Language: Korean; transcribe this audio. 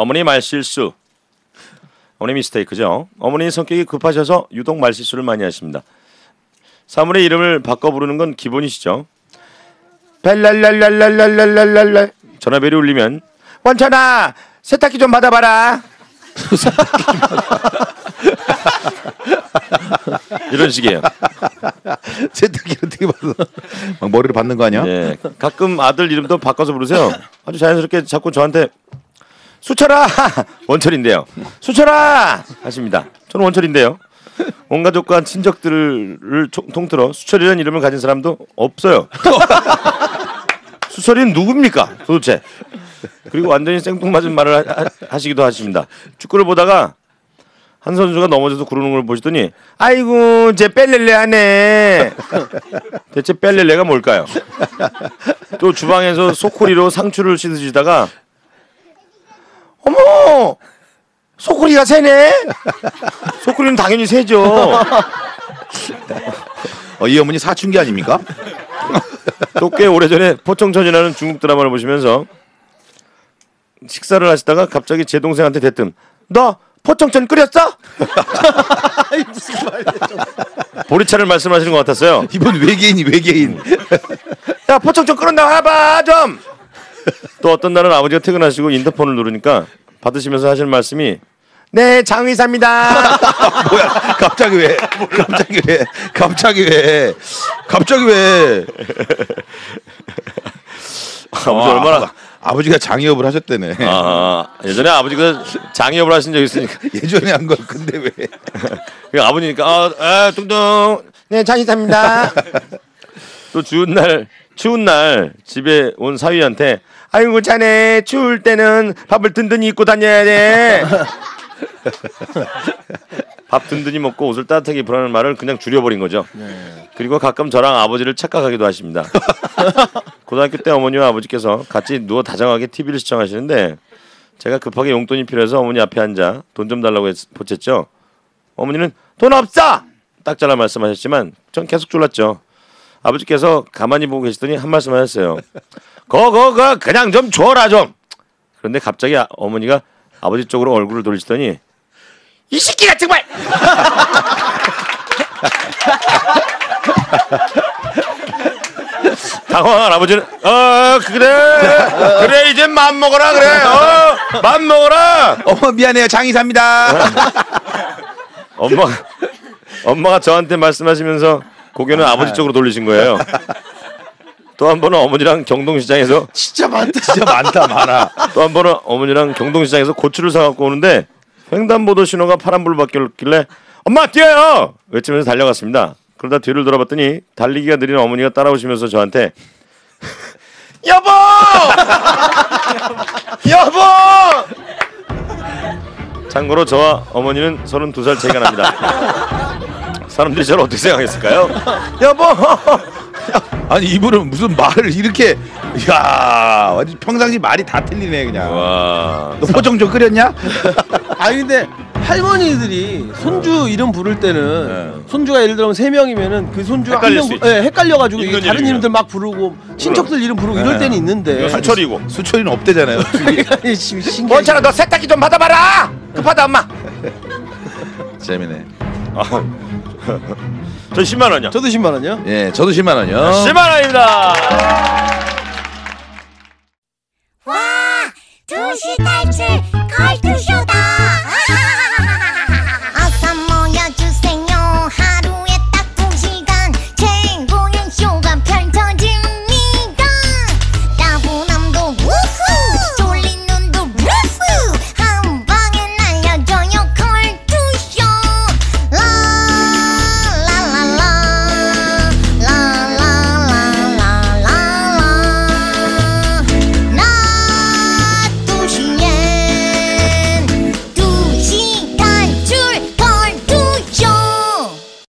어머니 말실수. 어머니 미스테이크죠. 어머니 성격이 급하셔서 유독 말실수를 많이 하십니다. 사물의 이름을 바꿔 부르는 건 기본이시죠. 벨랄랄랄랄랄랄랄랄 전화벨이 울리면 원천아 세탁기 좀 받아봐라. 이런 식이에요. 세탁기 어떻게 받아? 막 머리를 받는 거 아니야? 예, 가끔 아들 이름도 바꿔서 부르세요. 아주 자연스럽게 자꾸 저한테 수철아 원철인데요. 수철아 하십니다. 저는 원철인데요. 온 가족과 친척들을 총- 통틀어 수철이라는 이름을 가진 사람도 없어요. 수철이는 누굽니까 도대체? 그리고 완전히 생뚱맞은 말을 하, 하- 하시기도 하십니다. 축구를 보다가 한 선수가 넘어져서 구르는 걸 보시더니 아이고 제 뺄렐레 하네. 대체 뺄렐레가 뭘까요? 또 주방에서 소코리로 상추를 씻으시다가 어머 소코리가 새네. 소코리는 당연히 새죠. 어, 이 어머니 사춘기 아닙니까? 또 꽤 오래전에 포청천이라는 중국 드라마를 보시면서 식사를 하시다가 갑자기 제 동생한테 대뜸 너 포청천 끓였어? 보리차를 말씀하시는 것 같았어요. 이번 외계인이 외계인. 야 포청천 끓었나 와봐 좀. 또 어떤 날은 아버지가 퇴근하시고 인터폰을 누르니까 받으시면서 하실 말씀이 네 장의사입니다. 뭐야? 갑자기 왜? 갑자기 왜? 갑자기 왜? 갑자기 왜? 아버지 얼마나 아버지가 장의업을 하셨대네. 아 예전에 아버지가 장애업을 하신 적 있으니까 예전에 한 걸 근데 왜? 그 아버지니까 아, 아 뚱뚱 네 장의사입니다. 또 추운 날 추운 날 집에 온 사위한테 아이고 자네 추울 때는 밥을 든든히 입고 다녀야 돼. 밥 든든히 먹고 옷을 따뜻하게 입으라는 말을 그냥 줄여버린 거죠. 그리고 가끔 저랑 아버지를 착각하기도 하십니다. 고등학교 때 어머니와 아버지께서 같이 누워 다정하게 TV를 시청하시는데 제가 급하게 용돈이 필요해서 어머니 앞에 앉아 돈 좀 달라고 했, 보챘죠. 어머니는 돈 없어! 딱 잘라 말씀하셨지만 전 계속 졸랐죠. 아버지께서 가만히 보고 계시더니 한 말씀 하셨어요. 거거 거 그냥 좀 줘라 좀. 그런데 갑자기 아- 어머니가 아버지 쪽으로 얼굴을 돌리시더니 이 새끼가 정말 당황한 아버지는 어 그래 그래 이제 맘 먹어라 그래 어맘 먹어라 어머 미안해요 장의사입니다. 엄마가 엄마가 저한테 말씀하시면서 고개는 아 버지 쪽으로 돌리신 거예요. 또 한 번은 어머니랑 경동시장에서 진짜 많다. 진짜 많다 많아. 또 한 번은 어머니랑 경동시장에서 고추를 사갖고 오는데 횡단보도 신호가 파란불 바뀌었길래 엄마 뛰어요 외치면서 달려갔습니다. 그러다 뒤를 돌아봤더니 달리기가 느린 어머니가 따라오시면서 저한테 여보 여보 참고로 저와 어머니는 32살 차이가 납니다. 사람들이 저를 어떻게 생각했을까요? 여보 아니 이분은 무슨 말을 이렇게 야 완전 평상시 말이 다 틀리네 그냥. 와 너 포정 좀 끓였냐? 아니 근데 할머니들이 손주 이름 부를 때는 네. 손주가 예를 들면 세 명이면은 그 손주가 헷갈릴 한수 명, 있지. 예, 헷갈려가지고 이게 있는 다른 이름이면. 이름들 막 부르고 친척들 이름 부르고 이럴 네. 때는 있는데 수철이고 수철이는 없대잖아요. 아니, 신- 신기해. 원찬아 너 세탁기 좀 받아봐라 급하다 엄마 재미네. 전 10만 원이요. 저도 10만 원이요. 예, 저도 10만 원이요. 10만 원입니다.